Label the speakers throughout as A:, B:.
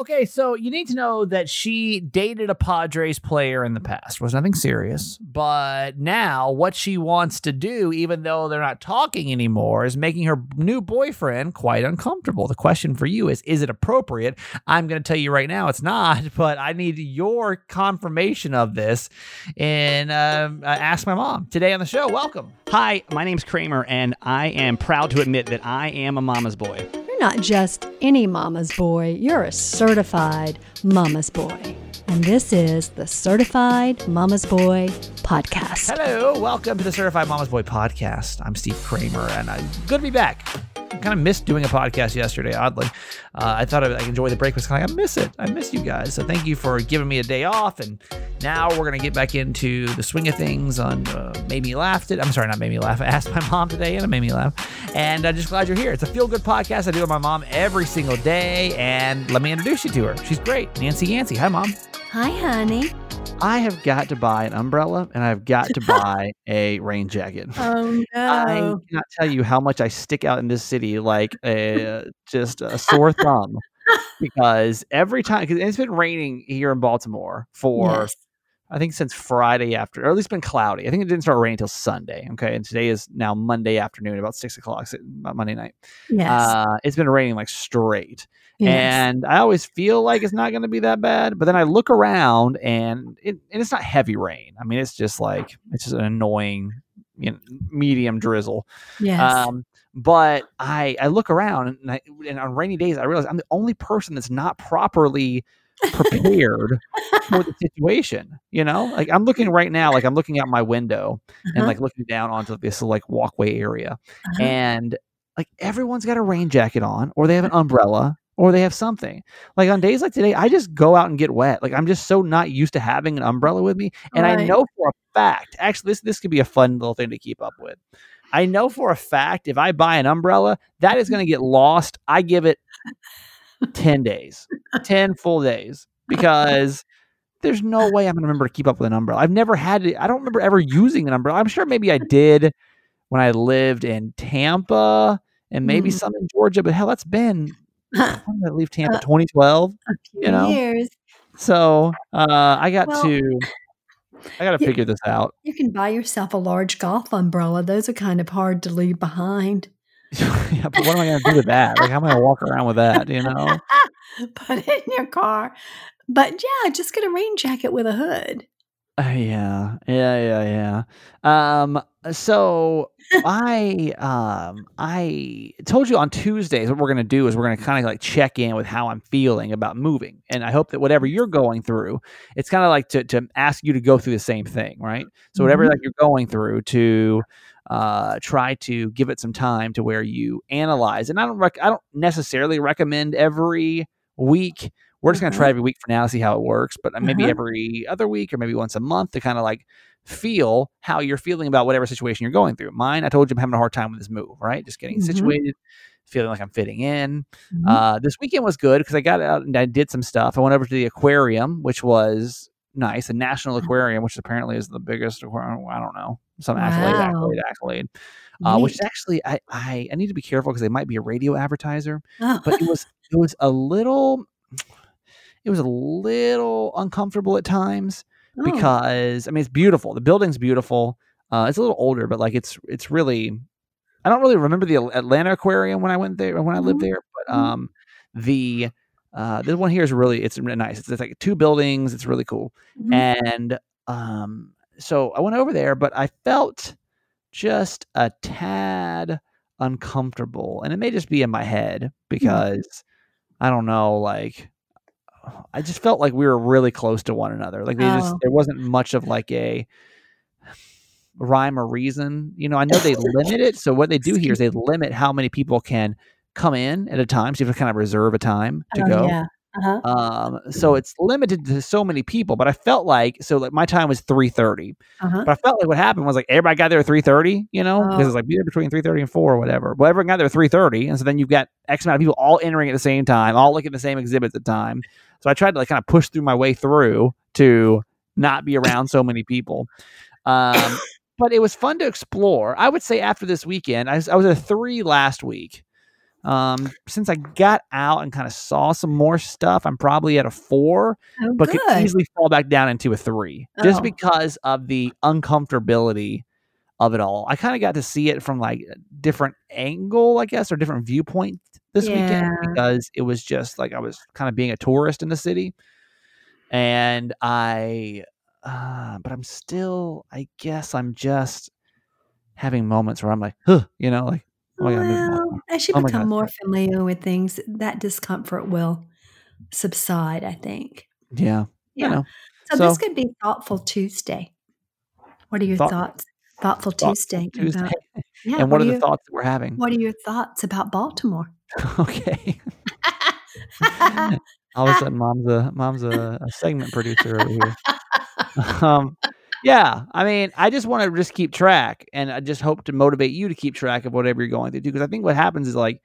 A: Okay, so you need to know that she dated a Padres player in the past. It was nothing serious, but now what she wants to do, even though they're not talking anymore, is making her new boyfriend quite uncomfortable. The question for you is: Is it appropriate? I'm going to tell you right now, it's not. But I need your confirmation of this. And um, uh, ask my mom today on the show. Welcome.
B: Hi, my name's Kramer, and I am proud to admit that I am a mama's boy.
C: Not just any mama's boy, you're a certified mama's boy. And this is the Certified Mama's Boy Podcast.
A: Hello, welcome to the Certified Mama's Boy podcast. I'm Steve Kramer, and I'm good to be back. I kind of missed doing a podcast yesterday, oddly. Uh, I thought I would enjoy the break, but kind of, I miss it. I miss you guys. So thank you for giving me a day off. And now we're going to get back into the swing of things on uh, Made Me Laugh. Did I'm sorry, not Made Me Laugh. I asked my mom today, and it made me laugh. And I'm just glad you're here. It's a feel good podcast I do with my mom every single day. And let me introduce you to her. She's great. Nancy Yancey. Hi, mom.
C: Hi, honey.
A: I have got to buy an umbrella and I've got to buy a rain jacket.
C: Oh, no!
A: I cannot tell you how much I stick out in this city like a just a sore thumb because every time because it's been raining here in Baltimore for
C: Yes.
A: I think since Friday after, or at least been cloudy. I think it didn't start raining until Sunday. Okay, and today is now Monday afternoon, about six o'clock, Monday night.
C: Yes.
A: Uh, it's been raining like straight,
C: yes.
A: and I always feel like it's not going to be that bad. But then I look around, and it and it's not heavy rain. I mean, it's just like it's just an annoying, you know, medium drizzle.
C: yes.
A: Um, but I I look around, and, I, and on rainy days, I realize I'm the only person that's not properly prepared for the situation. You know, like I'm looking right now, like I'm looking out my window and
C: Uh-huh,
A: like looking down onto this like walkway area,
C: uh-huh.
A: and like everyone's got a rain jacket on, or they have an umbrella, or they have something. Like on days like today, I just go out and get wet. Like I'm just so not used to having an umbrella with me, and I know for a fact, actually, this this could be a fun little thing to keep up with. I know for a fact if I buy an umbrella, that is going to get lost. I give it 10 days, 10 full days, because there's no way I'm going to remember to keep up with an umbrella. I've never had it. I don't remember ever using an umbrella. I'm sure maybe I did when I lived in Tampa and maybe
C: Mhm.
A: some in Georgia, but hell, that's been, when did I leave Tampa?
C: Uh,
A: 2012.
C: A few
A: you know,
C: years.
A: So uh, I got
C: Well,
A: to, I got to figure this out.
C: You can buy yourself a large golf umbrella. Those are kind of hard to leave behind.
A: yeah, but what am I going to do with that? Like, how am I going to walk around with that? You know?
C: Put it in your car. But yeah, just get a rain jacket with a hood.
A: Uh, yeah, yeah, yeah, yeah. Um, so I, um, I told you on Tuesdays what we're gonna do is we're gonna kind of like check in with how I'm feeling about moving, and I hope that whatever you're going through, it's kind of like to to ask you to go through the same thing, right? So whatever
C: Mhm.
A: like you're going through to uh try to give it some time to where you analyze and i don't rec- i don't necessarily recommend every week we're just going to try
C: Uh-huh.
A: every week for now to see how it works but maybe
C: Uh-huh.
A: every other week or maybe once a month to kind of like feel how you're feeling about whatever situation you're going through mine i told you i'm having a hard time with this move right just getting
C: Mhm.
A: situated feeling like i'm fitting in
C: Mhm.
A: uh, this weekend was good because I got out and I did some stuff. I went over to the aquarium, which was nice, the National
C: Mm-hmm.
A: Aquarium, which apparently is the biggest aquarium. I don't know, some accolade,
C: Wow.
A: accolade, accolade. Uh, which is actually I, I I need to be careful because they might be a radio advertiser,
C: Oh.
A: but it was it was a little it was a little uncomfortable at times
C: Oh.
A: because I mean it's beautiful. The building's beautiful. Uh, it's a little older, but like it's it's really. I don't really remember the Atlanta Aquarium when I went there when I lived
C: Mhm.
A: there, but
C: Mhm.
A: um, the uh, the one here is really it's nice. It's, it's like two buildings. It's really cool,
C: Mhm.
A: and um, so I went over there, but I felt just a tad uncomfortable, and it may just be in my head because I don't know, like I just felt like we were really close to one another. Like they just
C: Oh.
A: there wasn't much of like a rhyme or reason. You know, I know they limit it. So what they do here is they limit how many people can come in at a time. So you have to kind of reserve a time to
C: oh,
A: go.
C: Yeah. Uh-huh.
A: Um, so it's limited to so many people. But I felt like so like my time was three thirty.
C: Uh-huh.
A: But I felt like what happened was like everybody got there at three thirty, you know, because
C: Oh.
A: it's like be there between three thirty and four or whatever. Well, everyone got there at three thirty, and so then you've got X amount of people all entering at the same time, all looking at the same exhibit at the time. So I tried to like kind of push through my way through to not be around so many people. Um, but it was fun to explore. I would say after this weekend, I was, I was at a three last week. Um, since I got out and kind of saw some more stuff, I'm probably at a four,
C: Oh,
A: but
C: good.
A: could easily fall back down into a three just
C: Oh.
A: because of the uncomfortability of it all. I kind of got to see it from like a different angle, I guess, or different viewpoint this weekend because it was just like I was kind of being a tourist in the city. And I, uh, but I'm still, I guess I'm just having moments where I'm like, huh, you know, like, oh my God, I
C: well,
A: Baltimore.
C: as you
A: Oh
C: become more familiar with things, that discomfort will subside, I think.
A: yeah,
C: Yeah.
A: you know,
C: So,
A: So-
C: this could be Thoughtful Tuesday. What are your
A: Thought-
C: thoughts? Thoughtful
A: Thoughtful
C: Tuesday.
A: Tuesday.
C: About, yeah,
A: and what are the
C: your,
A: thoughts that we're having?
C: What are your thoughts about Baltimore?
A: okay. All of a sudden, mom's a mom's a, a segment producer over here. um, yeah, I mean, I just want to just keep track, and I just hope to motivate you to keep track of whatever you're going through. Because I think what happens is like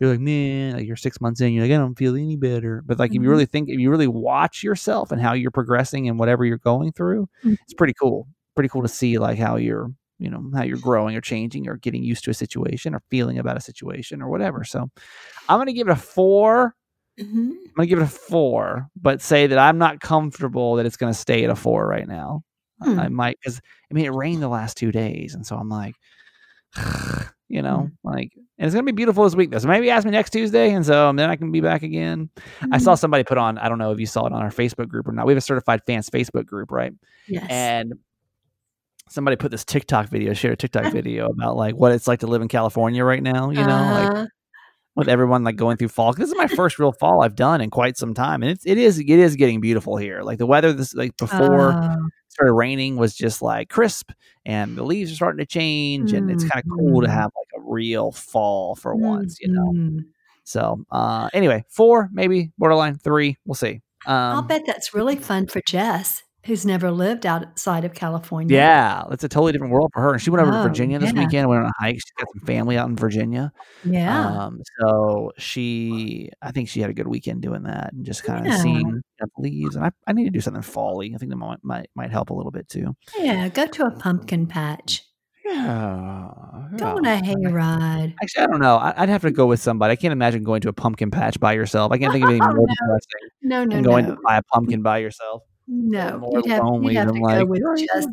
A: you're like, man, like you're six months in, you're like, I don't feel any better. But like, if you
C: Mhm.
A: really think, if you really watch yourself and how you're progressing and whatever you're going through,
C: Mhm.
A: it's pretty cool. Pretty cool to see like how you're, you know, how you're growing or changing or getting used to a situation or feeling about a situation or whatever. So, I'm gonna give it a four.
C: Mhm.
A: I'm gonna give it a four, but say that I'm not comfortable that it's gonna stay at a four right now.
C: Hmm.
A: I might because I mean it rained the last two days, and so I'm like, you know, like, and it's gonna be beautiful this week though. So maybe ask me next Tuesday, and so then I can be back again. I saw somebody put on. I don't know if you saw it on our Facebook group or not. We have a certified fans Facebook group, right?
C: Yes.
A: And somebody put this TikTok video, shared a TikTok video about like what it's like to live in California right now. You know, like
C: Uh,
A: with everyone like going through fall. This is my first real fall I've done in quite some time, and it's it is it is getting beautiful here. Like the weather, this like before
C: oh,
A: it started raining was just like crisp, and the leaves are starting to change, and it's kind of cool to
C: Mhm.
A: have like a real fall for once, you know.
C: mhm.
A: So uh anyway, four maybe borderline three. We'll see.
C: I'll
A: Um,
C: bet that's really fun for Jess, who's never lived outside of California.
A: yeah, it's a totally different world for her. And she went over to
C: Oh,
A: Virginia this
C: yeah.
A: weekend. Went on a hike. She's got some family out in Virginia.
C: Yeah.
A: Um, so she, I think she had a good weekend doing that and just kind of
C: Yeah.
A: seeing the leaves. And I, I need to do something folly. I think that might, might might help a little bit too.
C: yeah. Go to a pumpkin patch.
A: Yeah,
C: Go on a hayride.
A: Actually, I don't know. I'd have to go with somebody. I can't imagine going to a pumpkin patch by yourself. I can't think of anything
C: Oh,
A: more
C: no.
A: depressing
C: No, no,
A: than going to buy a pumpkin by yourself.
C: No. You'd have,
A: lonely
C: you'd have to
A: like,
C: go with
A: "Where are you
C: Jess.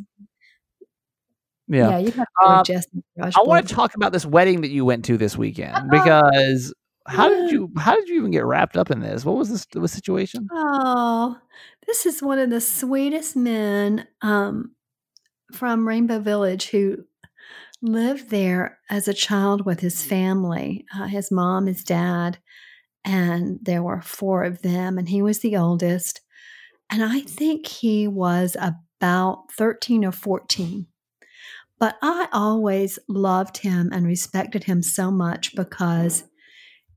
A: Yeah.
C: Yeah, you'd have to go
A: Um,
C: with Jess. and
A: I want to talk about this wedding that you went to this weekend because how did you how did you even get wrapped up in this? What was this the situation?
C: Oh, this is one of the sweetest men um, from Rainbow Village who lived there as a child with his family uh, his mom, his dad, and there were four of them, and he was the oldest. And I think he was about 13 or 14. But I always loved him and respected him so much because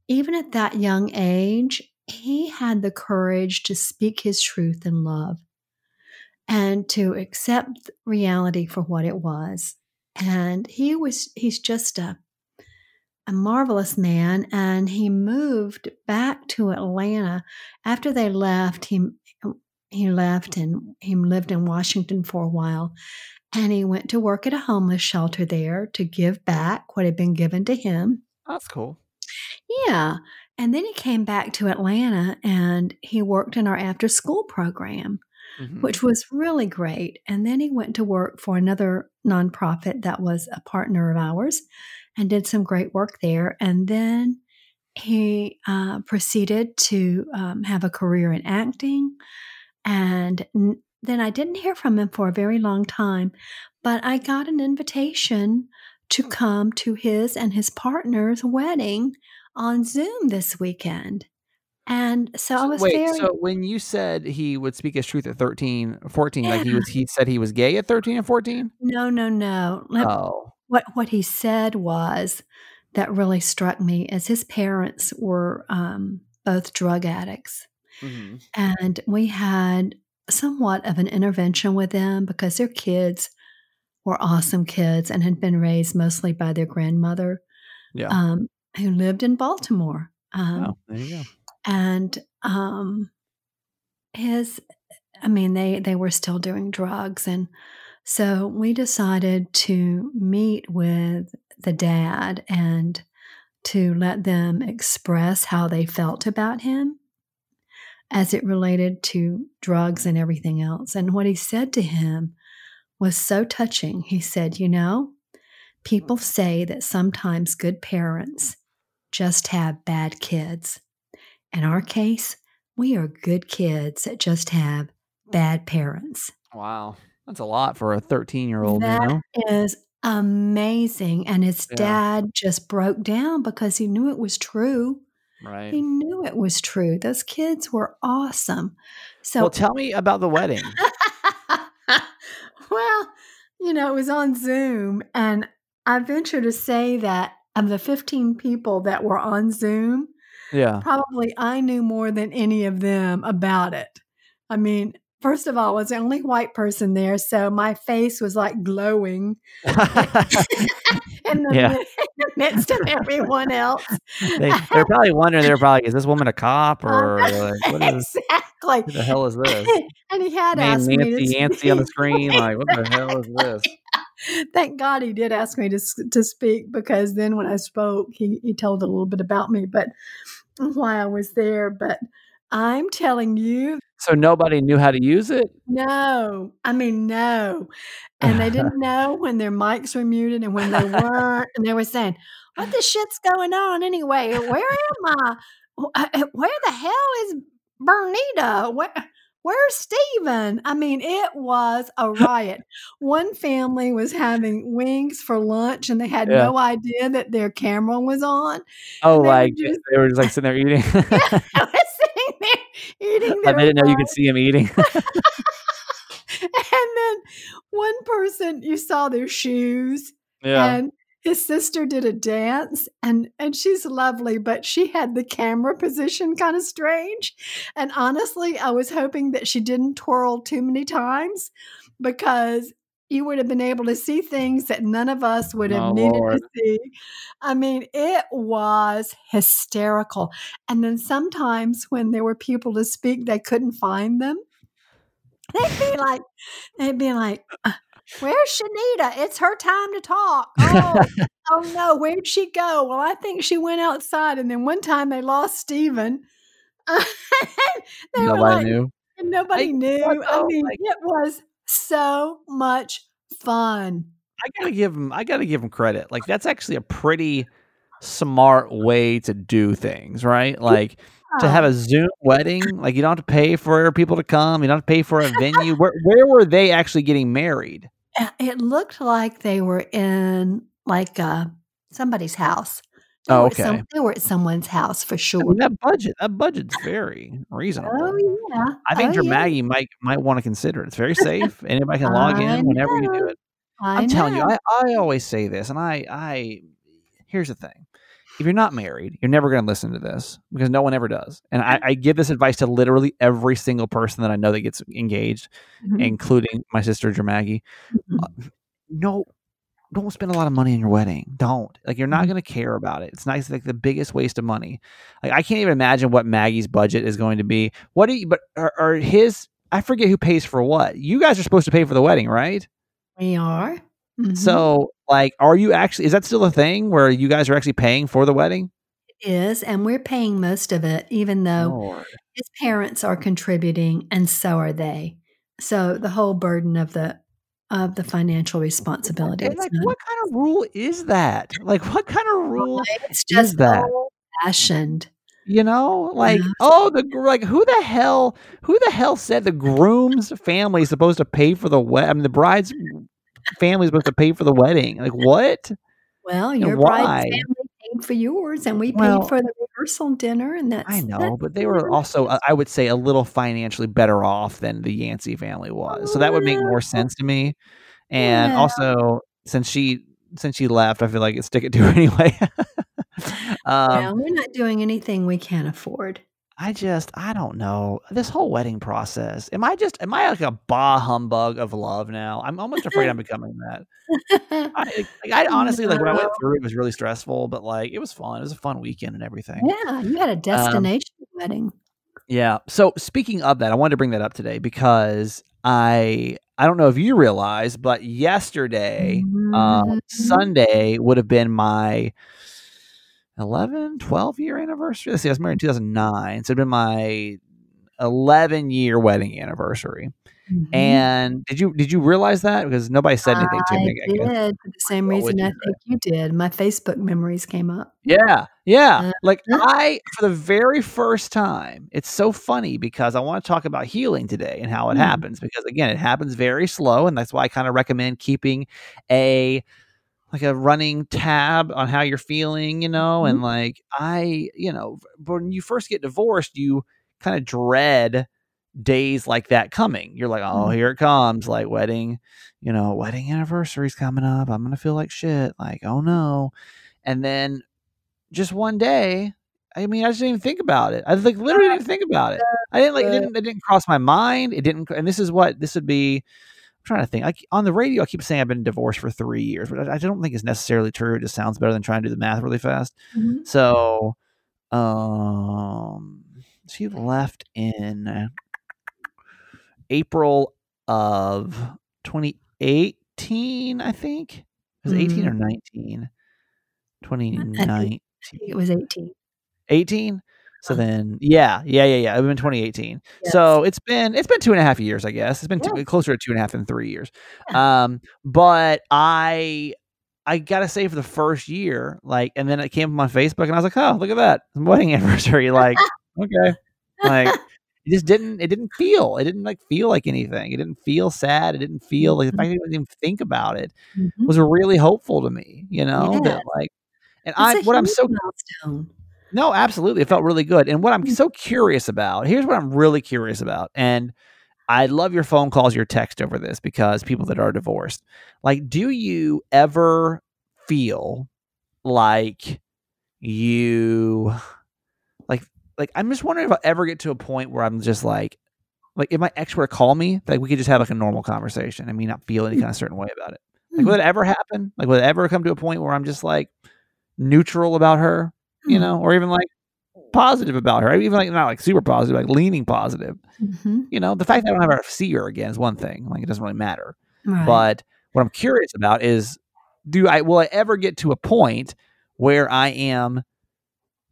C: even at that young age, he had the courage to speak his truth in love and to accept reality for what it was. And he was, he's just a, a marvelous man. And he moved back to Atlanta after they left. He, he left and he lived in Washington for a while. And he went to work at a homeless shelter there to give back what had been given to him.
A: That's cool.
C: Yeah. And then he came back to Atlanta and he worked in our after school program,
A: Mhm.
C: which was really great. And then he went to work for another nonprofit that was a partner of ours and did some great work there. And then he uh, proceeded to um, have a career in acting. And n- then I didn't hear from him for a very long time, but I got an invitation to come to his and his partner's wedding on Zoom this weekend. And so I was
A: Wait,
C: very
A: so when you said he would speak his truth at 13, 14, like he was he said he was gay at 13 and 14?
C: no, no, no. Let-
A: Oh.
C: what what he said was that really struck me as his parents were um, both drug addicts,
A: Mhm.
C: and we had somewhat of an intervention with them because their kids were awesome kids and had been raised mostly by their grandmother,
A: Yeah.
C: um, who lived in Baltimore. Um,
A: oh, there you go.
C: and um his i mean they they were still doing drugs and so we decided to meet with the dad and to let them express how they felt about him as it related to drugs and everything else. And what he said to him was so touching. He said, You know, people say that sometimes good parents just have bad kids. In our case, we are good kids that just have bad parents.
A: Wow. That's a lot for a 13 year old, you know?
C: is amazing. And his
A: Yeah.
C: dad just broke down because he knew it was true.
A: Right.
C: He knew it was true. Those kids were awesome. So,
A: Well, tell me about the wedding.
C: well, you know, it was on Zoom, and I venture to say that of the 15 people that were on Zoom,
A: Yeah.
C: probably I knew more than any of them about it. I mean, first of all, I was the only white person there, so my face was like glowing in the,
A: Yeah.
C: mi- in the midst of everyone else.
A: they, they're probably wondering, they're probably, is this woman a cop uh, or
C: I
A: like, what is,
C: exactly.
A: who the hell is this?
C: and he had asked me to
A: Nancy on the screen. Like, what the hell is this?
C: Thank God he did ask me to to speak because then when I spoke, he he told a little bit about me, but why I was there. But I'm telling you,
A: So nobody knew how to use it?
C: no, I mean no, and they didn't know when their mics were muted and when they weren't, and they were saying, "What the shit's going on anyway? Where am I? Uh, Where the hell is Bernita? Where?" Where's Steven? I mean, it was a riot. One family was having wings for lunch and they had
A: Yeah.
C: no idea that their camera was on.
A: Oh,
C: And they were
A: like they were just like sitting there eating.
C: I was sitting there eating
A: they didn't know you could see him eating.
C: And then one person, you saw their shoes,
A: yeah.
C: and his sister did a dance, and and she's lovely, but she had the camera position kind of strange. And honestly, I was hoping that she didn't twirl too many times because you would have been able to see things that none of us would have
A: Oh,
C: needed
A: Lord.
C: to see. I mean, it was hysterical. And then sometimes when there were people to speak, they couldn't find them. They'd be like, they'd be like, "Uh, "Where's Shanita? It's her time to talk." Oh, oh no, where'd she go? Well, I think she went outside. And then one time they lost Stephen.
A: Nobody
C: like,
A: knew.
C: nobody
A: Like,
C: knew.
A: what
C: I mean,
A: Like-
C: it was so much fun.
A: I gotta give him. I gotta give him credit. Like that's actually a pretty smart way to do things, right? Like to have a Zoom wedding. Like you don't have to pay for people to come. You don't have to pay for a venue. Where where were they actually getting married?
C: It looked like they were in like uh, somebody's house. They
A: Oh,
C: were some-
A: okay.
C: they were at someone's house for
A: I
C: sure.
A: mean, that budget. That budget's very reasonable.
C: Oh yeah,
A: I think
C: oh,
A: your
C: yeah.
A: Maggie might might want to consider it. It's very safe. Anybody can log
C: I
A: in whenever you do it.
C: I
A: I'm telling you. I, I always say this, and I, I here's the thing: if you're not married, you're never going to listen to this because no one ever does. And I, I give this advice to literally every single person that I know that gets engaged,
C: Mhm.
A: including my sister Jamagi.
C: Mhm.
A: Uh, no, don't spend a lot of money on your wedding. Don't like you're not
C: Mhm.
A: going to care about it. It's it's like the biggest waste of money. Like I can't even imagine what Maggie's budget is going to be. What do you? But are, are his? I forget who pays for what. You guys are supposed to pay for the wedding, right?
C: we are. Mhm.
A: So, like, are you actually? Is that still a thing where you guys are actually paying for the wedding?
C: It is, and we're paying most of it, even though
A: Lord.
C: his parents are contributing, and so are they. So the whole burden of the of the financial responsibility.
A: And, like, what kind of rule is that? Like, what kind of rule?
C: it's just
A: that?
C: old fashioned.
A: You know, like,
C: Yeah.
A: oh, the like, who the hell? Who the hell said the groom's family is supposed to pay for the wed? I mean, the bride's family is supposed to pay for the wedding. Like, what?
C: Well, your
A: why?
C: bride's family paid for yours, and we paid
A: Well,
C: for the dinner, and that's
A: I know,
C: that's
A: but they were also, uh, I would say, a little financially better off than the Yancey family was. So that would make more sense to me. And
C: yeah.
A: also, since she since she left, I feel like it stick it to her anyway. um,
C: well, we're not doing anything we can't afford.
A: I just, I don't know this whole wedding process. Am I just, am I like a bah humbug of love now? I'm almost afraid I'm becoming that. I, like, I honestly, like when I went through, it was really stressful, but like it was fun. It was a fun weekend and everything.
C: yeah, you had a destination wedding.
A: Yeah. So speaking of that, I wanted to bring that up today because I I don't know if you realize, but yesterday, um,
C: Mhm.
A: Sunday would have been my 11, 12 year anniversary. Let's see, I was married in 2009. So it'd been my 11 year wedding anniversary.
C: Mhm.
A: And did you did you realize that? Because nobody said anything to
C: I
A: me. I guess.
C: did for the same
A: What
C: reason I
A: you
C: think you did. My Facebook memories came up.
A: Yeah, yeah. Like
C: Uh-huh.
A: I, for the very first time, it's so funny because I want to talk about healing today and how it
C: Mm.
A: happens. Because again, it happens very slow, and that's why I kind of recommend keeping a like a running tab on how you're feeling, you know. And like I, you know, when you first get divorced, you kind of dread days like that coming. You're like, oh,
C: Mhm.
A: here it comes, like wedding, you know, wedding anniversary's coming up. I'm gonna feel like shit. Like, oh no. And then just one day, I mean, I just didn't even think about it. I like literally didn't think about it. I didn't like it didn't it didn't cross my mind. It didn't and this is what this would be trying to think. Like on the radio, I keep saying I've been divorced for three years, but I, I don't think it's necessarily true. It just sounds better than trying to do the math really fast.
C: Mhm.
A: So, um, she left in April of 2018, I think. It was it 18 or 19? 2019.
C: It was 18.
A: 18? So then, yeah, yeah, yeah, yeah. It would have been 2018.
C: Yes.
A: So it's been it's been two and a half years, I guess. It's been two,
C: Yeah.
A: closer to two and a half than three years. Um, but I I gotta say for the first year, like, and then it came up on Facebook, and I was like, oh, look at that wedding anniversary. Like, okay, like it just didn't it didn't feel it didn't like feel like anything. It didn't feel sad. It didn't feel like the fact that I didn't even think about it
C: Mhm.
A: was really hopeful to me. You know
C: Yes.
A: that like, and
C: It's
A: I what I'm so
C: milestone.
A: No, absolutely. It felt really good. And what I'm
C: Mm.
A: so curious about, here's what I'm really curious about. And I love your phone calls, your text over this because people that are divorced, like, do you ever feel like you, like, like I'm just wondering if I ever get to a point where I'm just like, like if my ex were to call me, like we could just have like a normal conversation and me not feel any
C: Mm.
A: kind of certain way about it. Like, will
C: Mm.
A: it ever happen? Like, will it ever come to a point where I'm just like neutral about her? You
C: Mm.
A: know, or even like positive about her, even like not like super positive, like leaning positive.
C: Mhm.
A: You know, the fact that I don't ever see her again is one thing. Like it doesn't really matter.
C: Right.
A: But what I'm curious about is, do I will I ever get to a point where I am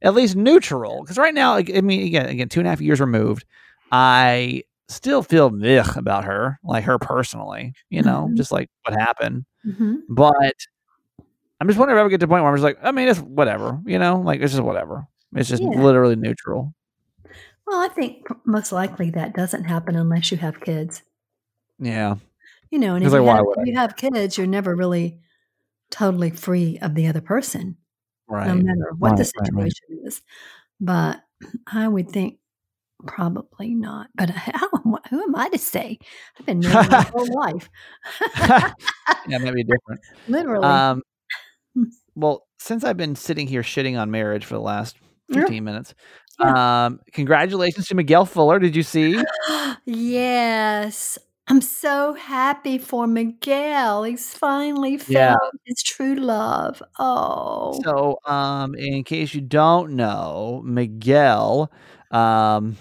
A: at least neutral? Because right now, like, I mean, again, again, two and a half years removed, I still feel ugh about her, like her personally. You know,
C: Mhm.
A: just like what happened.
C: Mhm.
A: But I'm just wondering if I ever get to a point where I'm just like, I mean, it's whatever, you know, like it's just whatever. It's just
C: Yeah.
A: literally neutral.
C: Well, I think most likely that doesn't happen unless you have kids.
A: Yeah.
C: You know, and if you,
A: like, why
C: have, you have kids, you're never really totally free of the other person,
A: Right.
C: no matter what the
A: Right, right, right.
C: situation is. But I would think probably not. But how, who am I to say? I've been married my whole life,
A: yeah, it might be different.
C: literally.
A: Um, well, since I've been sitting here shitting on marriage for the last
C: Yeah.
A: 15 minutes, um, congratulations to Miguel Fuller. Did you see?
C: yes. I'm so happy for Miguel. He's finally found
A: Yeah.
C: his true love. Oh.
A: So, um, in case you don't know, Miguel, um,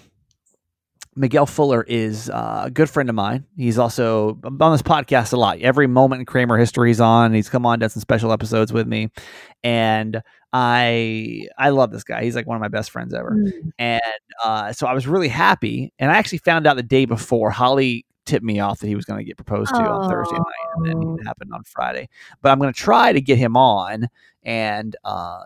A: Miguel Fuller is uh, a good friend of mine. He's also on this podcast a lot. Every moment in Kramer history he's on. He's come on, done some special episodes with me, and I I love this guy. He's like one of my best friends ever.
C: Mm.
A: And uh, so I was really happy. And I actually found out the day before Holly tipped me off that he was going to get proposed to on Thursday night, and then
C: Oh.
A: it happened on Friday. But I'm going to try to get him on and uh,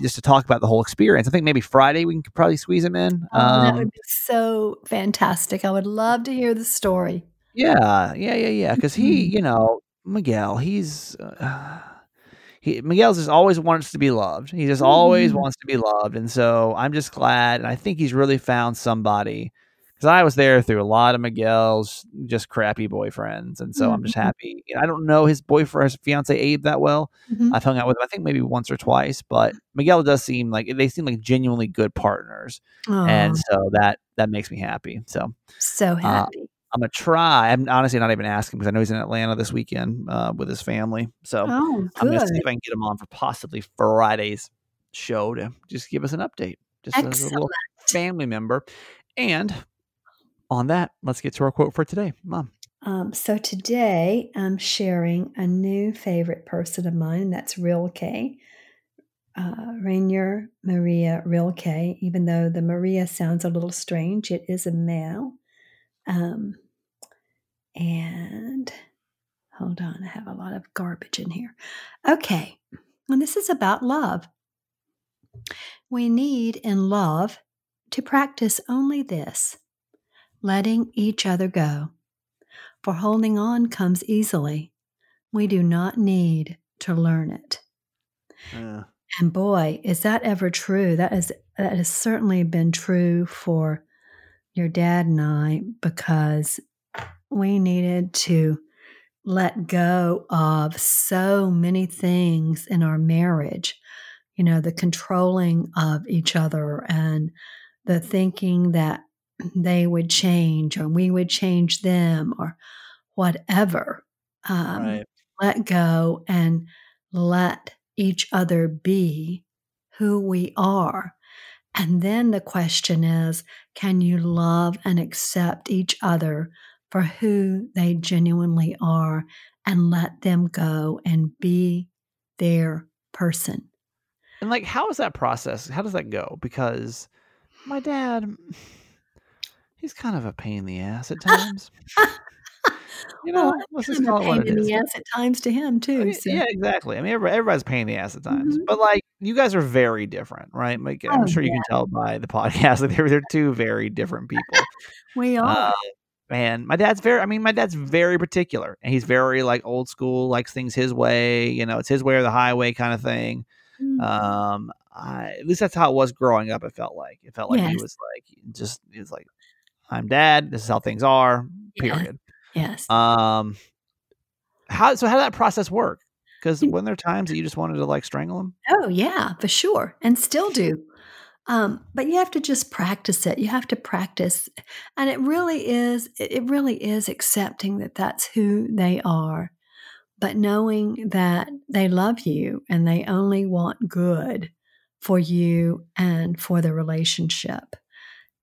A: just to talk about the whole experience. I think maybe Friday we can probably squeeze him in.
C: Oh, that
A: Um,
C: would be so fantastic. I would love to hear the story.
A: yeah, yeah, yeah, yeah. Because he,
C: Mhm.
A: you know, Miguel, he's. Uh, he, Miguel's just always wants to be loved. He just always
C: Mhm.
A: wants to be loved, and so I'm just glad. And I think he's really found somebody because I was there through a lot of Miguel's just crappy boyfriends, and so I'm just
C: Mhm.
A: happy. I don't know his boyfriend, his fiance Abe that well.
C: Mhm.
A: I've hung out with him, I think maybe once or twice, but Miguel does seem like they seem like genuinely good partners, and so that that makes me happy. So
C: so happy.
A: I'm gonna try. I'm honestly not even asking because I know he's in Atlanta this weekend uh, with his family. So
C: oh,
A: I'm gonna see if I can get him on for possibly Friday's show to just give us an update, just as a little family member. And on that, let's get to our quote for today, Mom.
C: Um, so today I'm sharing a new favorite person of mine, that's K. uh, Rainer Maria Rilke, even though the Maria sounds a little strange, it is a male. Um, and hold on, I have a lot of garbage in here. Okay, and this is about love. We need in love to practice only this letting each other go. For holding on comes easily. We do not need to learn it.
A: Yeah.
C: And boy, is that ever true? That is that has certainly been true for your dad and I because we needed to let go of so many things in our marriage. You know, the controlling of each other and the thinking that they would change or we would change them or whatever. Um,
A: Right.
C: Let go and let each other be who we are. And then the question is can you love and accept each other for who they genuinely are and let them go and be their person?
A: And like, how is that process? How does that go? Because my dad, he's kind of a pain in the ass at times. you know,
C: Well,
A: let's just
C: a
A: call it what
C: pain
A: it
C: in
A: is.
C: the ass at times to him
A: I
C: too.
A: mean,
C: so.
A: Yeah, exactly. I mean, everybody's a pain in the ass at times,
C: Mhm.
A: but like, you guys are very different, right? Like, I'm
C: Oh,
A: sure you can tell by the podcast. Like, they're they're two very different people.
C: We are.
A: Uh, and my dad's very, I mean, my dad's very particular and he's very like old school, likes things his way, you know, it's his way or the highway kind of thing.
C: Mm.
A: Um, I, at least that's how it was growing up. It felt like, it felt like he was like, just, he was like, I'm dad. This is how things are,
C: Yeah.
A: period.
C: yes.
A: Um, how, so how did that process work? Because
C: Mm.
A: when there are times that you just wanted to like strangle them.
C: Oh, yeah, for sure. And still do. Um, but you have to just practice it. You have to practice. And it really is, it really is accepting that that's who they are, but knowing that they love you and they only want good for you and for the relationship.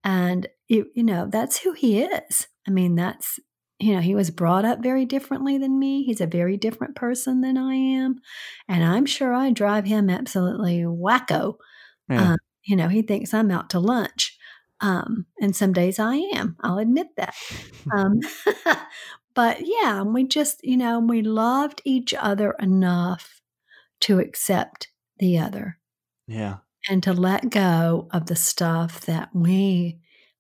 C: And, you, you know, that's who he is. I mean, that's, you know, he was brought up very differently than me. He's a very different person than I am. And I'm sure I drive him absolutely wacko.
A: Yeah.
C: Uh, you know, he thinks I'm out to lunch. Um, and some days I am, I'll admit that. Um, but yeah, we just, you know, we loved each other enough to accept the other
A: yeah.
C: and to let go of the stuff that we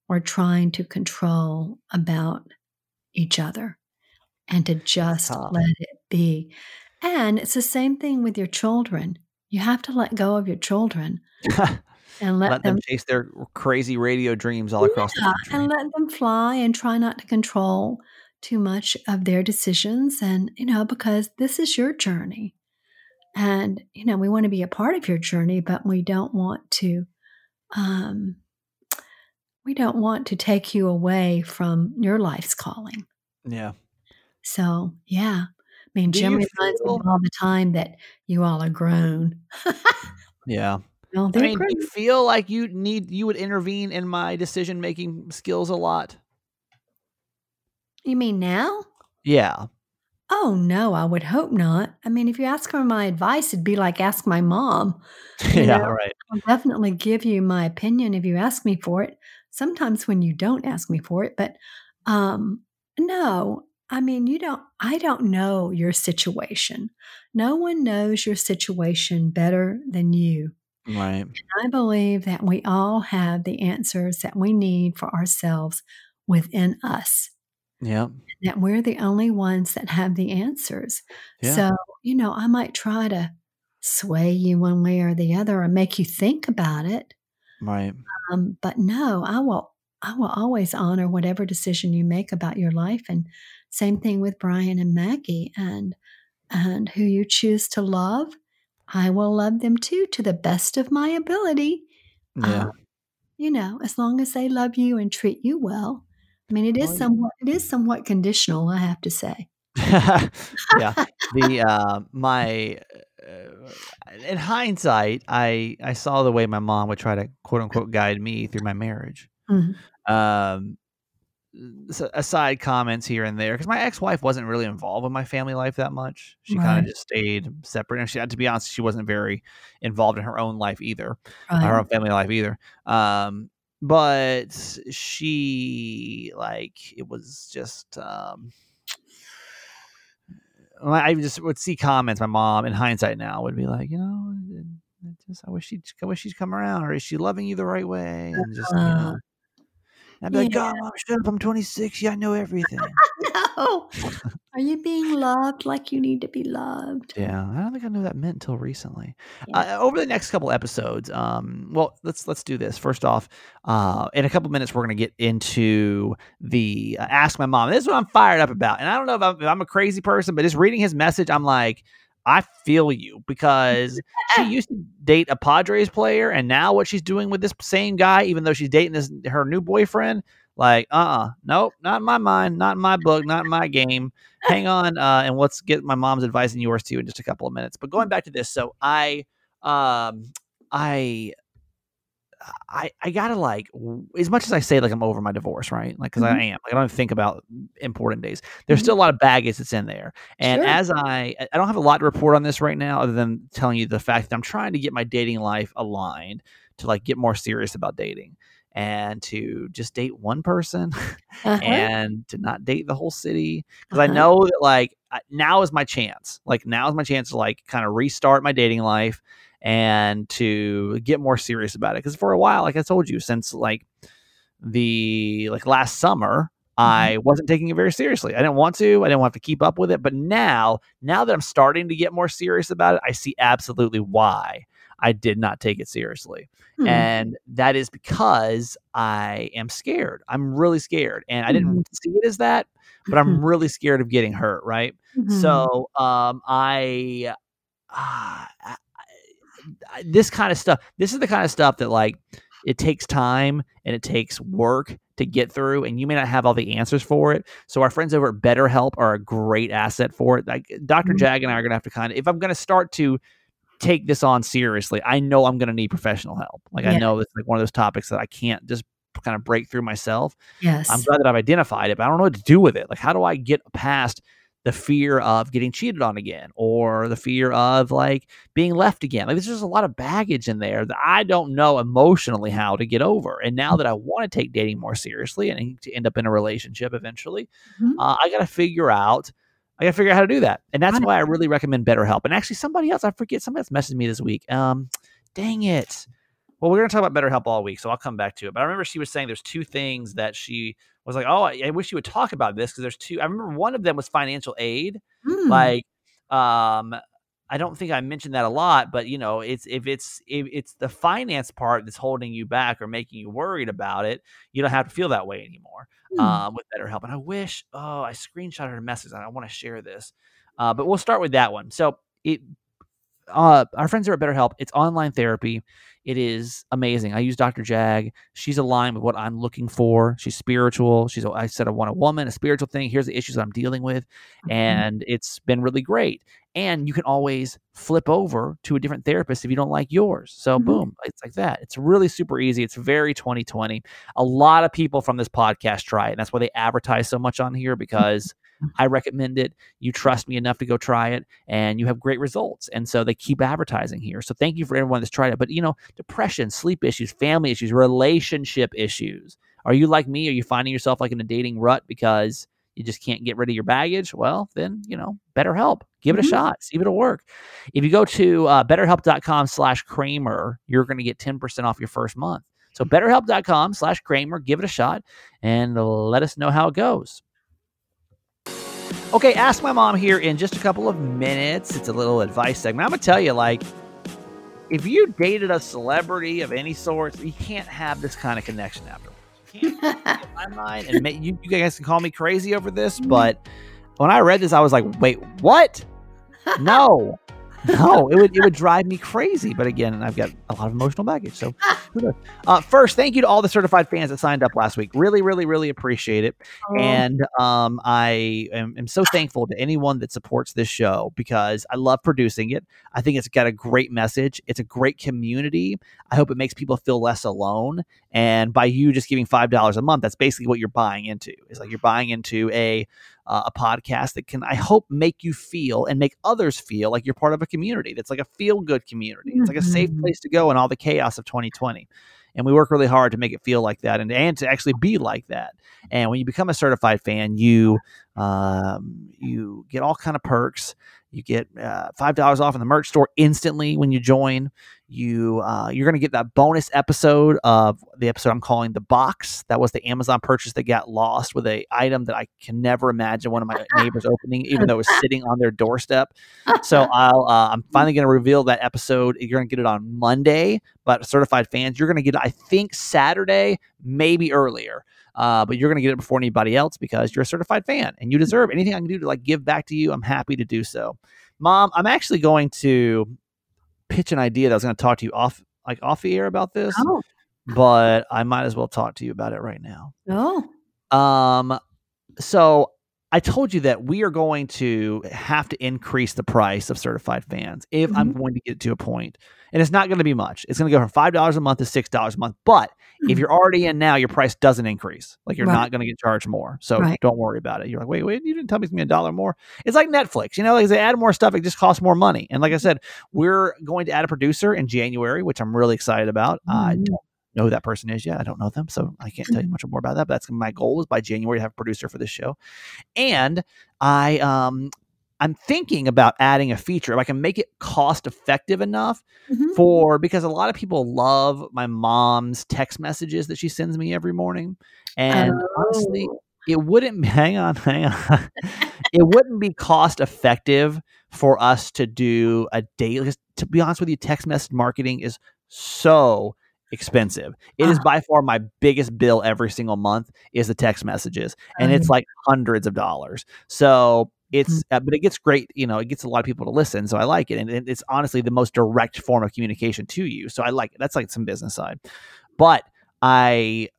C: were trying to control about each other and to just
A: tough.
C: let it be. And it's the same thing with your children. You have to let go of your children and let,
A: Let
C: them,
A: them chase their crazy radio dreams all across
C: Yeah,
A: the
C: and let them fly and try not to control too much of their decisions and you know because this is your journey and you know we want to be a part of your journey but we don't want to um we don't want to take you away from your life's calling
A: Yeah.
C: so yeah i mean
A: Do
C: jim reminds
A: feel-
C: me all the time that you all are grown
A: Yeah.
C: well,
A: I mean, do
C: grown.
A: you feel like you need you would intervene in my decision making skills a lot?
C: you mean now
A: Yeah.
C: Oh no, I would hope not. I mean, if you ask for my advice, it'd be like ask my mom.
A: Yeah,
C: know?
A: right.
C: I'll definitely give you my opinion if you ask me for it. Sometimes when you don't ask me for it, but um no, I mean, you don't I don't know your situation. No one knows your situation better than you.
A: Right.
C: I believe that we all have the answers that we need for ourselves within us.
A: Yeah.
C: That we're the only ones that have the answers.
A: Yeah.
C: So, you know, I might try to sway you one way or the other or make you think about it.
A: Right.
C: Um, but no, I will I will always honor whatever decision you make about your life. And same thing with Brian and Maggie and and who you choose to love, I will love them too to the best of my ability.
A: Yeah.
C: Um, you know, as long as they love you and treat you well. I mean, it is somewhat it is somewhat conditional, I have to say.
A: yeah. The uh my in hindsight, I I saw the way my mom would try to quote unquote guide me through my marriage.
C: Mhm.
A: Um aside comments here and there because my ex-wife wasn't really involved in my family life that much. She kind of just stayed separate, and she had to be honest, she wasn't very involved in her own life either, her own family life either. Um, but she like it was just um I just would see comments. My mom, in hindsight now, would be like, you know, I just I wish she'd I wish she'd come around, or is she loving you the right way? And just you
C: Uh,
A: know, I'd be like,
C: yeah.
A: God, mom, shut up! I'm 26. Yeah, I know everything.
C: No. Are you being loved like you need to be loved?
A: Yeah, I don't think I knew that meant until recently.
C: Yeah.
A: Uh, over the next couple episodes, um, well, let's let's do this. First off, uh, in a couple minutes, we're going to get into the uh, ask my mom. This is what I'm fired up about, and I don't know if I'm, if I'm a crazy person, but just reading his message, I'm like, I feel you because she used to date a Padres player, and now what she's doing with this same guy, even though she's dating this her new boyfriend, like, uh, uh nope, not in my mind, not in my book, not in my game. Hang on, uh, and let's get my mom's advice and yours too in just a couple of minutes. But going back to this, so I, um, I. I, I gotta like as much as I say like I'm over my divorce, right? Like because I
C: Mhm.
A: am. Like I don't think about important days. There's
C: Mhm.
A: still a lot of baggage that's in there. And
C: Sure.
A: as I I don't have a lot to report on this right now, other than telling you the fact that I'm trying to get my dating life aligned to like get more serious about dating and to just date one person
C: Uh-huh.
A: and to not date the whole city because I
C: Uh-huh.
A: know that like now is my chance. Like now is my chance to like kind of restart my dating life and to get more serious about it. Because for a while, like I told you, since like the like last summer, I wasn't taking it very seriously. I didn't want to. I didn't want to keep up with it. But now, now that I'm starting to get more serious about it, I see absolutely why I did not take it seriously.
C: Hmm.
A: And that is because I am scared. I'm really scared. And I didn't see it as that, but I'm really scared of getting hurt. Right.
C: Mhm.
A: So um, I, uh, this kind of stuff. This is the kind of stuff that like it takes time and it takes work to get through, and you may not have all the answers for it. So our friends over at BetterHelp are a great asset for it. Like Dr.
C: Mhm.
A: Jag and I are gonna have to kind of if I'm gonna start to take this on seriously, I know I'm gonna need professional help. Like I know it's like one of those topics that I can't just kind of break through myself.
C: yes.
A: I'm glad that I've identified it, but I don't know what to do with it. Like, how do I get past the fear of getting cheated on again or the fear of like being left again? Like, there's just a lot of baggage in there that I don't know emotionally how to get over. And now that I want to take dating more seriously and to end up in a relationship eventually,
C: Mhm.
A: uh, I got to figure out. I got to figure out how to do that, and that's
C: Right.
A: why I really recommend BetterHelp. And actually, somebody else, I forget, somebody else messaged me this week. Um, dang it. Well, we're going to talk about BetterHelp all week, so I'll come back to it. But I remember she was saying there's two things that she was like, "Oh, I, I wish you would talk about this because there's two. I remember one of them was financial aid.
C: Mm.
A: Like, um, I don't think I mentioned that a lot, but you know, it's if it's if it's the finance part that's holding you back or making you worried about it, you don't have to feel that way anymore
C: Hmm.
A: um, with BetterHelp. And I wish, oh, I screenshotted a message and I want to share this, uh, but we'll start with that one. So it, uh, our friends are at BetterHelp. It's online therapy. It is amazing. I use Dr. Jag. She's aligned with what I'm looking for. She's spiritual. She's, I said, I want a woman, a spiritual thing. Here's the issues I'm dealing with.
C: Mhm.
A: And it's been really great. And you can always flip over to a different therapist if you don't like yours. So,
C: Mhm.
A: boom, it's like that. It's really super easy. It's very 2020. A lot of people from this podcast try it. And that's why they advertise so much on here because I recommend it. You trust me enough to go try it and you have great results. And so they keep advertising here. So thank you for everyone that's tried it. But you know, depression, sleep issues, family issues, relationship issues. Are you like me? Are you finding yourself like in a dating rut because you just can't get rid of your baggage? Well, then, you know, better help. Give it a
C: Mhm.
A: shot. See if it'll work. If you go to uh, betterhelp.com slash Kramer, you're going to get 10% off your first month. So betterhelp.com slash Kramer, give it a shot and let us know how it goes. Okay, ask my mom here in just a couple of minutes. It's a little advice segment. I'm gonna tell you, like, if you dated a celebrity of any sort, you can't have this kind of connection afterwards. You can't in my mind, and you, you guys can call me crazy over this, mm. but when I read this, I was like, wait, what? No, no, it would it would drive me crazy. But again, I've got a lot of emotional baggage. So, uh, first, thank you to all the certified fans that signed up last week. Really, really, really appreciate it.
C: Oh.
A: And um, I am, am so thankful to anyone that supports this show because I love producing it. I think it's got a great message. It's a great community. I hope it makes people feel less alone. And by you just giving five dollars a month, that's basically what you're buying into. It's like you're buying into a uh, a podcast that can, I hope, make you feel and make others feel like you're part of a community. That's like a feel good community. It's like a safe
C: Mhm.
A: place to go in all the chaos of 2020. And we work really hard to make it feel like that and, and to actually be like that. And when you become a certified fan, you um, you get all kind of perks. You get uh, five dollars off in the merch store instantly when you join. You uh, you're going to get that bonus episode of the episode I'm calling the box. That was the Amazon purchase that got lost with a item that I can never imagine one of my neighbors opening, even though it was sitting on their doorstep. So I'll uh, I'm finally going to reveal that episode. You're going to get it on Monday, but certified fans, you're going to get it I think Saturday, maybe earlier. Uh, but you're going to get it before anybody else because you're a certified fan and you deserve anything I can do to like give back to you. I'm happy to do so. Mom, I'm actually going to pitch an idea that I was going to talk to you off like off the air about this,
C: Oh,
A: but I might as well talk to you about it right now.
C: oh,
A: Um, so I told you that we are going to have to increase the price of certified fans if I'm going to get to a point, and it's not going to be much. It's going to go from five dollars a month to six dollars a month. But if you're already in now, your price doesn't increase. Like you're
C: Right.
A: not going to get charged more. So
C: Right.
A: don't worry about it. You're like, wait, wait, you didn't tell me it's going to be a dollar more. It's like Netflix. You know, like they add more stuff, it just costs more money. And like I said, we're going to add a producer in January, which I'm really excited about. I
C: Mhm.
A: don't know who that person is yet. I don't know them, so I can't tell you much more about that. But that's my goal is by January to have a producer for this show. And I um I'm thinking about adding a feature if I can make it cost effective enough
C: Mhm.
A: for because a lot of people love my mom's text messages that she sends me every morning. And honestly,
C: Oh.
A: it wouldn't hang on, hang on. it wouldn't be cost effective for us to do a daily. To be honest with you, text message marketing is so expensive. It is
C: Uh-huh.
A: by far my biggest bill every single month is the text messages, and it's like hundreds of dollars. So it's, uh, but it gets great. You know, it gets a lot of people to listen, so I like it, and it- it's honestly the most direct form of communication to you. So I like it. That's like some business side, but I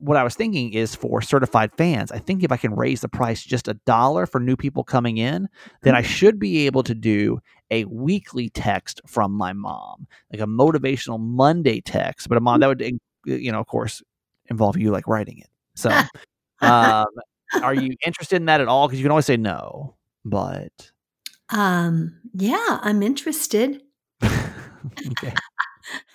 A: what I was thinking is for certified fans, I think if I can raise the price just a dollar for new people coming in, then I should be able to do a weekly text from my mom, like a motivational Monday text. But a mom that would, you know, of course, involve you like writing it. So, um, are you interested in that at all? Because you can always say no, but
C: Um, yeah, I'm interested.
A: okay,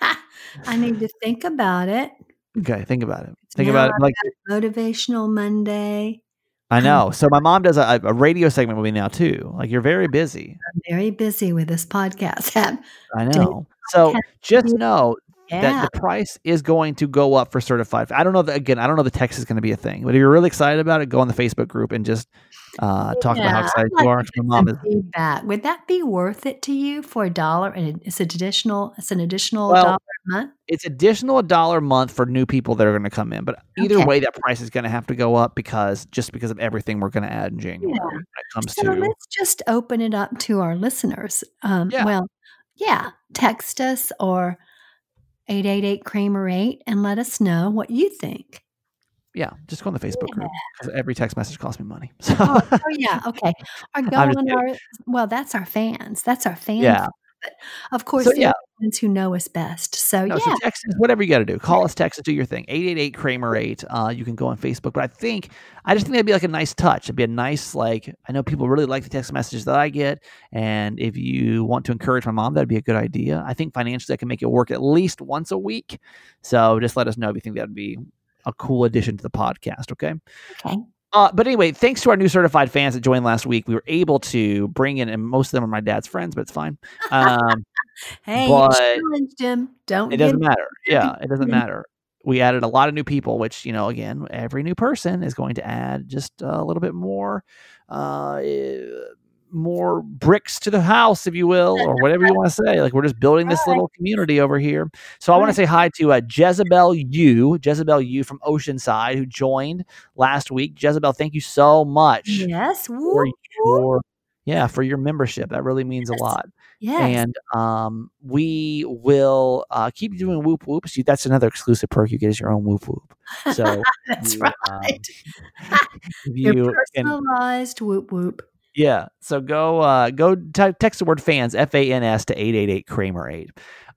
C: I need to think about it.
A: okay, think about it. Think
C: now
A: about it. Like
C: Motivational Monday.
A: I know. So my mom does a, a radio segment with me now too. Like you're very busy.
C: I'm very busy with this podcast.
A: I know. So just know
C: yeah.
A: that the price is going to go up for certified. I don't know that again. I don't know the text is going to be a thing, but if you're really excited about it, go on the Facebook group and just uh, talk about how
C: Yeah,
A: excited
C: I'd
A: you are. My mom is.
C: feedback. Would that be worth it to you for a dollar? And it's an additional. It's an additional
A: Well,
C: dollar month.
A: It's additional a dollar a month for new people that are going to come in, but either
C: Okay.
A: way, that price is going to have to go up because just because of everything we're going to add in January when it comes
C: So
A: to.
C: let's just open it up to our listeners. Um,
A: Yeah.
C: Well, yeah, text us or 888 Kramer 8 and let us know what you think.
A: Yeah, just go on the Facebook group because every text message costs me money. So
C: Oh, oh, yeah, okay. Or go on
A: kidding.
C: our, well, that's our fans. That's our fans.
A: yeah,
C: But of course,
A: So, yeah.
C: the ones who know us best. So,
A: No,
C: yeah.
A: so text us, whatever you got to do. Call us, text us, do your thing. 888 Kramer 8. Uh, you can go on Facebook. But I think, I just think that'd be like a nice touch. It'd be a nice, like, I know people really like the text messages that I get. And if you want to encourage my mom, that'd be a good idea. I think financially I can make it work at least once a week. So just let us know if you think that'd be a cool addition to the podcast. Okay.
C: Okay.
A: Uh, but anyway, thanks to our new certified fans that joined last week, we were able to bring in, and most of them are my dad's friends, but it's fine. Um,
C: Hey, challenged him. Don't
A: it doesn't matter. Yeah, it doesn't matter. We added a lot of new people, which you know, again, every new person is going to add just a little bit more, uh, eh, more bricks to the house, if you will, or whatever you want to say. Like we're just building this little community over here. So I want to say hi to uh, Jezebel U, Jezebel U from Oceanside, who joined last week. Jezebel, thank you so much
C: Yes.
A: for your yeah for your membership. That really means
C: Yes.
A: a lot.
C: Yes.
A: And um, we will uh, keep doing whoop whoops. You, that's another exclusive perk you get is your own whoop whoop. So
C: That's
A: you,
C: right.
A: um, if
C: Your
A: you can-
C: personalized whoop whoop.
A: Yeah. So go uh go t- text the word fans F A N S to eight eight eight Kramer eight.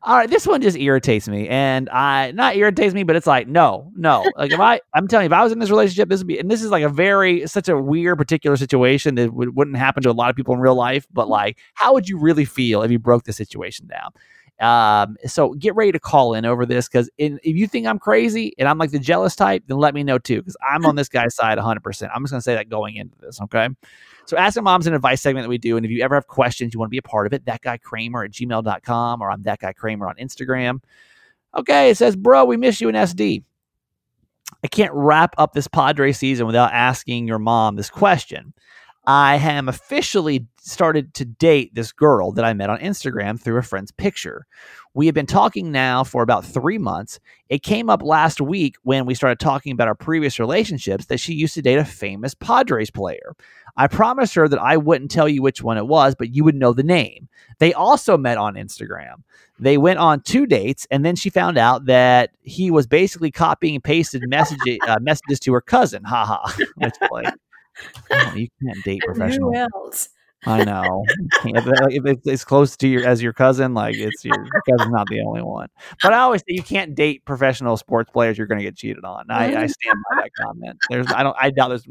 A: All right, this one just irritates me, and I not irritates me, but it's like no, no. Like if I, I'm telling you, if I was in this relationship, this would be, and this is like a very such a weird particular situation that would, wouldn't happen to a lot of people in real life. But like, how would you really feel if you broke the situation down? Um, so get ready to call in over this because if you think I'm crazy and I'm like the jealous type, then let me know too because I'm on this guy's side 100. percent I'm just gonna say that going into this, okay? So Asking Moms an advice segment that we do. And if you ever have questions, you want to be a part of it, that guy Kramer at gmail.com or I'm that guy Kramer on Instagram. Okay, it says, bro, we miss you in SD. I can't wrap up this Padre season without asking your mom this question. I am officially started to date this girl that I met on Instagram through a friend's picture. We have been talking now for about three months. It came up last week when we started talking about our previous relationships that she used to date a famous Padres player. I promised her that I wouldn't tell you which one it was, but you would know the name. They also met on Instagram. They went on two dates, and then she found out that he was basically copying and pasted messages, uh, messages to her cousin. Ha Haha. Oh, you can't date professional.
C: Who else?
A: I know. If, if it's close to your as your cousin, like it's your, your cousin's not the only one. But I always say you can't date professional sports players. You're going to get cheated on. I, I stand by that comment. There's, I don't, I doubt there's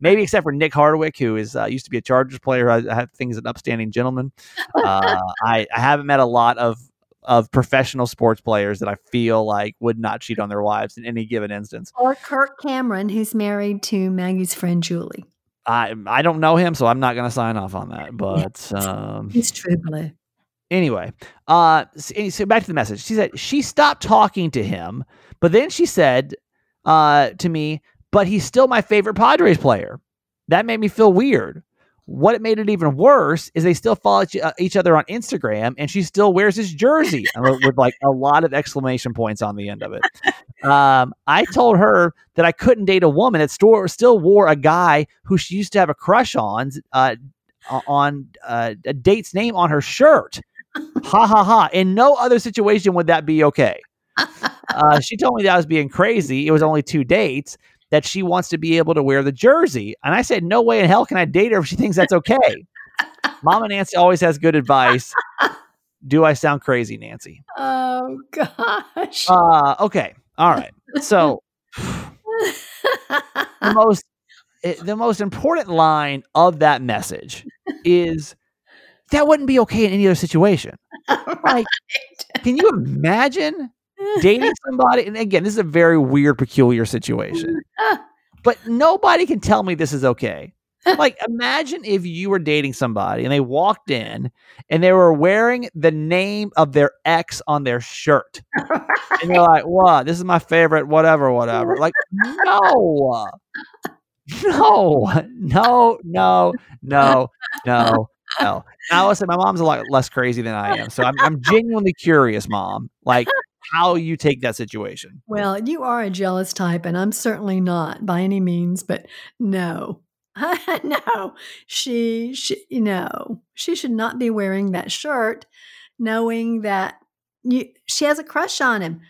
A: maybe except for Nick Hardwick, who is uh, used to be a Chargers player. I, I have things an upstanding gentleman. Uh, I, I haven't met a lot of of professional sports players that I feel like would not cheat on their wives in any given instance.
C: Or Kirk Cameron, who's married to Maggie's friend Julie.
A: I I don't know him, so I'm not going to sign off on that. But um,
C: He's true blue.
A: anyway, uh, so back to the message. She said she stopped talking to him, but then she said uh, to me, "But he's still my favorite Padres player." That made me feel weird. What it made it even worse is they still follow each, uh, other on Instagram, and she still wears his jersey with, with like a lot of exclamation points on the end of it. Um, I told her that I couldn't date a woman that store, still wore a guy who she used to have a crush on, uh, on uh, a date's name on her shirt. Ha ha ha. In no other situation would that be okay. Uh, she told me that I was being crazy. It was only two dates that she wants to be able to wear the jersey. And I said, no way in hell can I date her if she thinks that's okay. Mama Nancy always has good advice. Do I sound crazy, Nancy?
C: Oh gosh.
A: Uh, okay. All right. So the most eh, the most important line of that message is that wouldn't be okay in any other situation. Like, can you imagine dating somebody? And again, this is a very weird, peculiar situation. But nobody can tell me this is okay. Like, imagine if you were dating somebody and they walked in and they were wearing the name of their ex on their shirt. And you're like, what? This is my favorite, whatever, whatever. Like, no. No, no, no, no, no, no. Now, listen, my mom's a lot less crazy than I am. So I'm, I'm genuinely curious, mom, like how you take that situation.
C: Well, you are a jealous type, and I'm certainly not by any means, but no. no, she, she, no, she should not be wearing that shirt, knowing that you, she has a crush on him.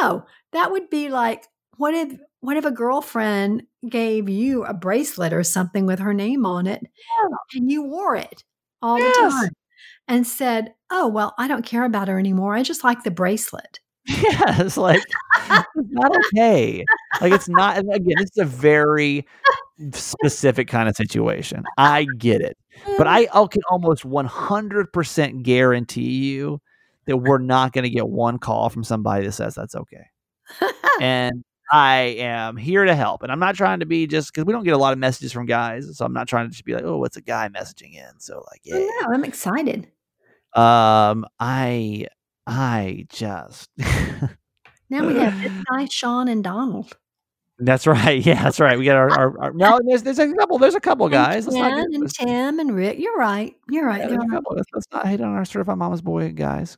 C: No, that would be like, what if, what if a girlfriend gave you a bracelet or something with her name on it, and you wore it all the time, and said, "Oh well, I don't care about her anymore. I just like the bracelet."
A: Yeah, it's like it's not okay. Like it's not. Again, this is a very specific kind of situation. I get it, but I I can almost one hundred percent guarantee you that we're not going to get one call from somebody that says that's okay. And I am here to help, and I'm not trying to be just because we don't get a lot of messages from guys, so I'm not trying to just be like, oh, what's a guy messaging in? So like, yeah.
C: no, I'm excited.
A: Um, I I just.
C: Now we have this guy, Sean and Donald.
A: That's right. Yeah, that's right. We got our, our, our no. There's there's a couple. There's a couple guys.
C: And
A: Let's not
C: Ken
A: get-
C: and Tim and Rick. You're right. You're right.
A: yeah,
C: You're
A: a
C: right.
A: couple. Let's, let's not hate on our certified mama's boy guys.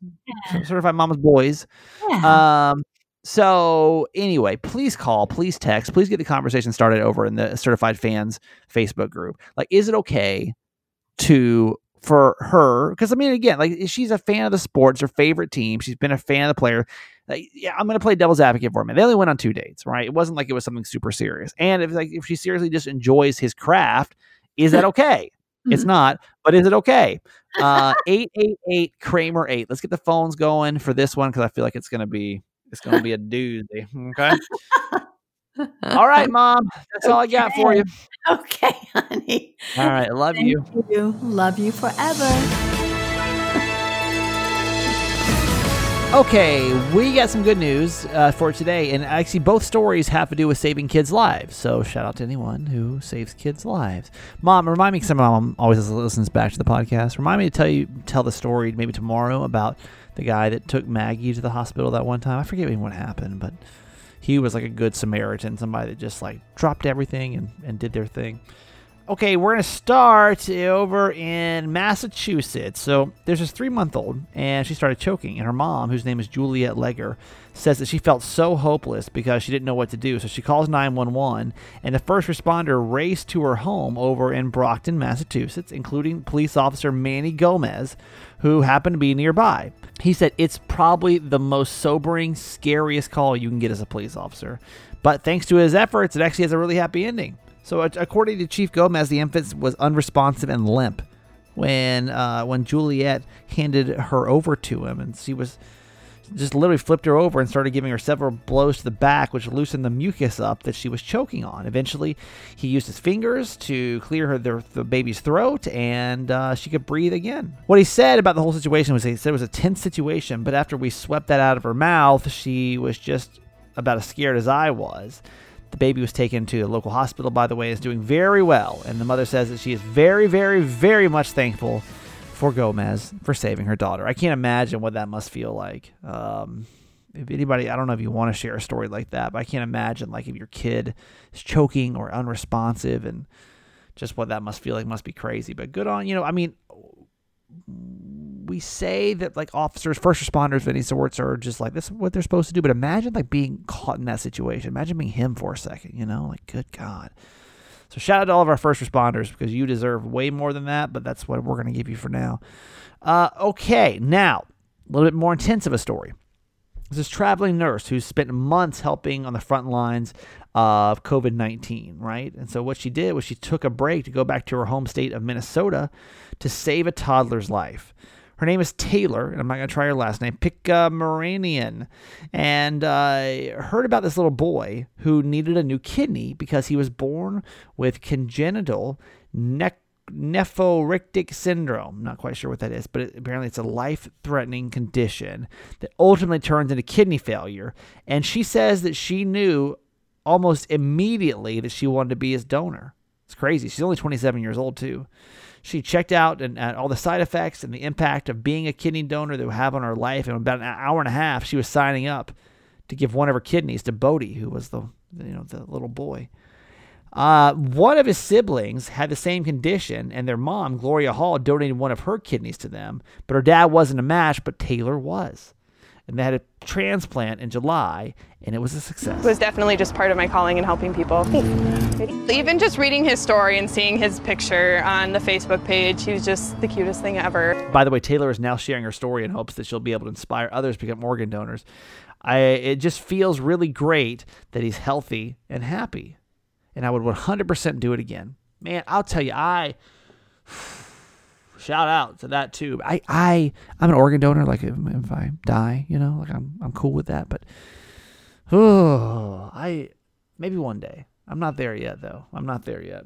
A: Certified mama's boys.
C: Yeah.
A: Um. So anyway, please call, please text, please get the conversation started over in the certified fans Facebook group. Like, is it okay to for her because I mean, again, like she's a fan of the sports, her favorite team. She's been a fan of the player. Like, yeah, I'm going to play devil's advocate for him. They only went on two dates, right? It wasn't like it was something super serious. And if like if she seriously just enjoys his craft, is that okay? It's
C: Mhm.
A: not, but is it okay? Uh, eight eight eight Kramer eight. Let's get the phones going for this one because I feel like it's gonna be it's gonna be a doozy. Okay. All right, mom. That's all I got for you.
C: Okay, honey.
A: All right, love
C: Thank
A: you.
C: you. Love you forever.
A: Okay, we got some good news uh, for today, and actually, both stories have to do with saving kids' lives. So, shout out to anyone who saves kids' lives. Mom, remind me, because my mom always listens back to the podcast. Remind me to tell you, tell the story maybe tomorrow about the guy that took Maggie to the hospital that one time. I forget even what happened, but he was like a good Samaritan, somebody that just like dropped everything and, and did their thing. Okay, we're going to start over in Massachusetts. So there's this three month old, and she started choking. And her mom, whose name is Juliet Legger, says that she felt so hopeless because she didn't know what to do. So she calls 911, and the first responder raced to her home over in Brockton, Massachusetts, including police officer Manny Gomez, who happened to be nearby. He said it's probably the most sobering, scariest call you can get as a police officer. But thanks to his efforts, it actually has a really happy ending. So, according to Chief Gomez, the infant was unresponsive and limp when uh, when Juliet handed her over to him, and she was just literally flipped her over and started giving her several blows to the back, which loosened the mucus up that she was choking on. Eventually, he used his fingers to clear her the, the baby's throat, and uh, she could breathe again. What he said about the whole situation was he said it was a tense situation, but after we swept that out of her mouth, she was just about as scared as I was. The baby was taken to a local hospital, by the way, is doing very well. And the mother says that she is very, very, very much thankful for Gomez for saving her daughter. I can't imagine what that must feel like. Um, if anybody, I don't know if you want to share a story like that, but I can't imagine like if your kid is choking or unresponsive and just what that must feel like must be crazy. But good on, you know, I mean, we say that like officers, first responders of any sorts are just like this is what they're supposed to do. But imagine like being caught in that situation. Imagine being him for a second, you know, like good God. So shout out to all of our first responders because you deserve way more than that, but that's what we're to give you for now. Uh, okay, now a little bit more intense of a story. This is traveling nurse who spent months helping on the front lines of COVID 19, right? And so what she did was she took a break to go back to her home state of Minnesota to save a toddler's life. Her name is Taylor, and I'm not going to try her last name, Picamoranian. And uh, heard about this little boy who needed a new kidney because he was born with congenital neck nephrotic syndrome. Not quite sure what that is, but it, apparently it's a life threatening condition that ultimately turns into kidney failure. And she says that she knew almost immediately that she wanted to be his donor. It's crazy. She's only 27 years old, too. She checked out and, all the side effects and the impact of being a kidney donor that would have on her life. And about an hour and a half, she was signing up to give one of her kidneys to Bodie, who was the you know the little boy. Uh, one of his siblings had the same condition, and their mom, Gloria Hall, donated one of her kidneys to them. But her dad wasn't a match, but Taylor was. And they had a transplant in July, and it was a success.
D: It was definitely just part of my calling and helping people. Even just reading his story and seeing his picture on the Facebook page, he was just the cutest thing ever.
A: By the way, Taylor is now sharing her story in hopes that she'll be able to inspire others to become organ donors. I, it just feels really great that he's healthy and happy. And I would 100% do it again. Man, I'll tell you, I shout out to that too. I, I, I'm an organ donor. Like if, if I die, you know, like I'm, I'm cool with that. But, oh, I, maybe one day. I'm not there yet, though. I'm not there yet.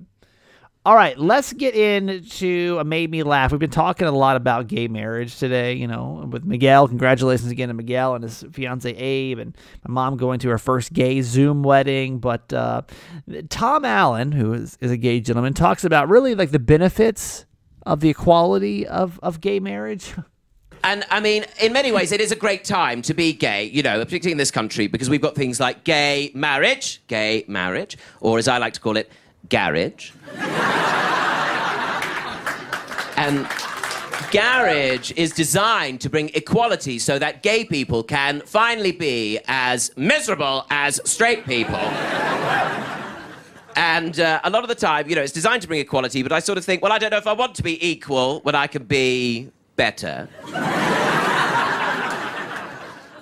A: All right, let's get into a made me laugh. We've been talking a lot about gay marriage today, you know, with Miguel. Congratulations again to Miguel and his fiance Abe, and my mom going to her first gay Zoom wedding. But uh, Tom Allen, who is, is a gay gentleman, talks about really like the benefits of the equality of, of gay marriage.
E: And I mean, in many ways, it is a great time to be gay, you know, particularly in this country, because we've got things like gay marriage, gay marriage, or as I like to call it, garage. and garage is designed to bring equality so that gay people can finally be as miserable as straight people. And uh, a lot of the time, you know, it's designed to bring equality, but I sort of think, well, I don't know if I want to be equal when I can be better.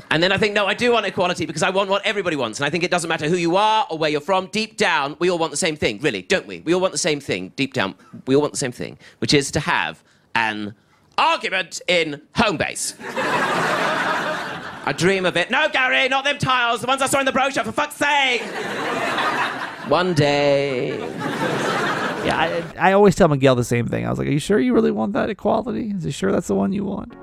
E: And then I think, no, I do want equality because I want what everybody wants. And I think it doesn't matter who you are or where you're from. Deep down, we all want the same thing, really, don't we? We all want the same thing. Deep down, we all want the same thing, which is to have an argument in Homebase. I dream of it. No, Gary, not them tiles, the ones I saw in the brochure, for fuck's sake. One day.
A: Yeah, I, I always tell Miguel the same thing. I was like, "Are you sure you really want that equality? Is he sure that's the one you want?"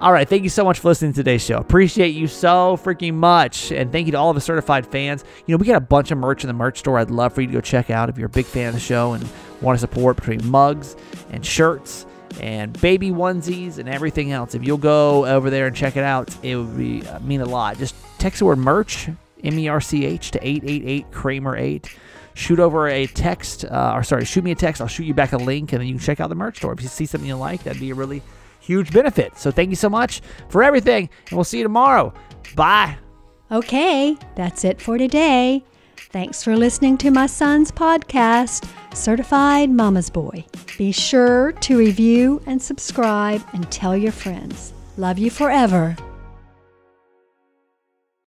A: All right, thank you so much for listening to today's show. Appreciate you so freaking much, and thank you to all of the certified fans. You know, we got a bunch of merch in the merch store. I'd love for you to go check out if you're a big fan of the show and want to support between mugs and shirts and baby onesies and everything else. If you'll go over there and check it out, it would be uh, mean a lot. Just text the word merch, M E R C H, to 888 Kramer 8. Shoot over a text, uh, or sorry, shoot me a text. I'll shoot you back a link, and then you can check out the merch store. If you see something you like, that'd be a really huge benefit. So thank you so much for everything, and we'll see you tomorrow. Bye.
C: Okay, that's it for today. Thanks for listening to my son's podcast, Certified Mama's Boy. Be sure to review and subscribe and tell your friends. Love you forever.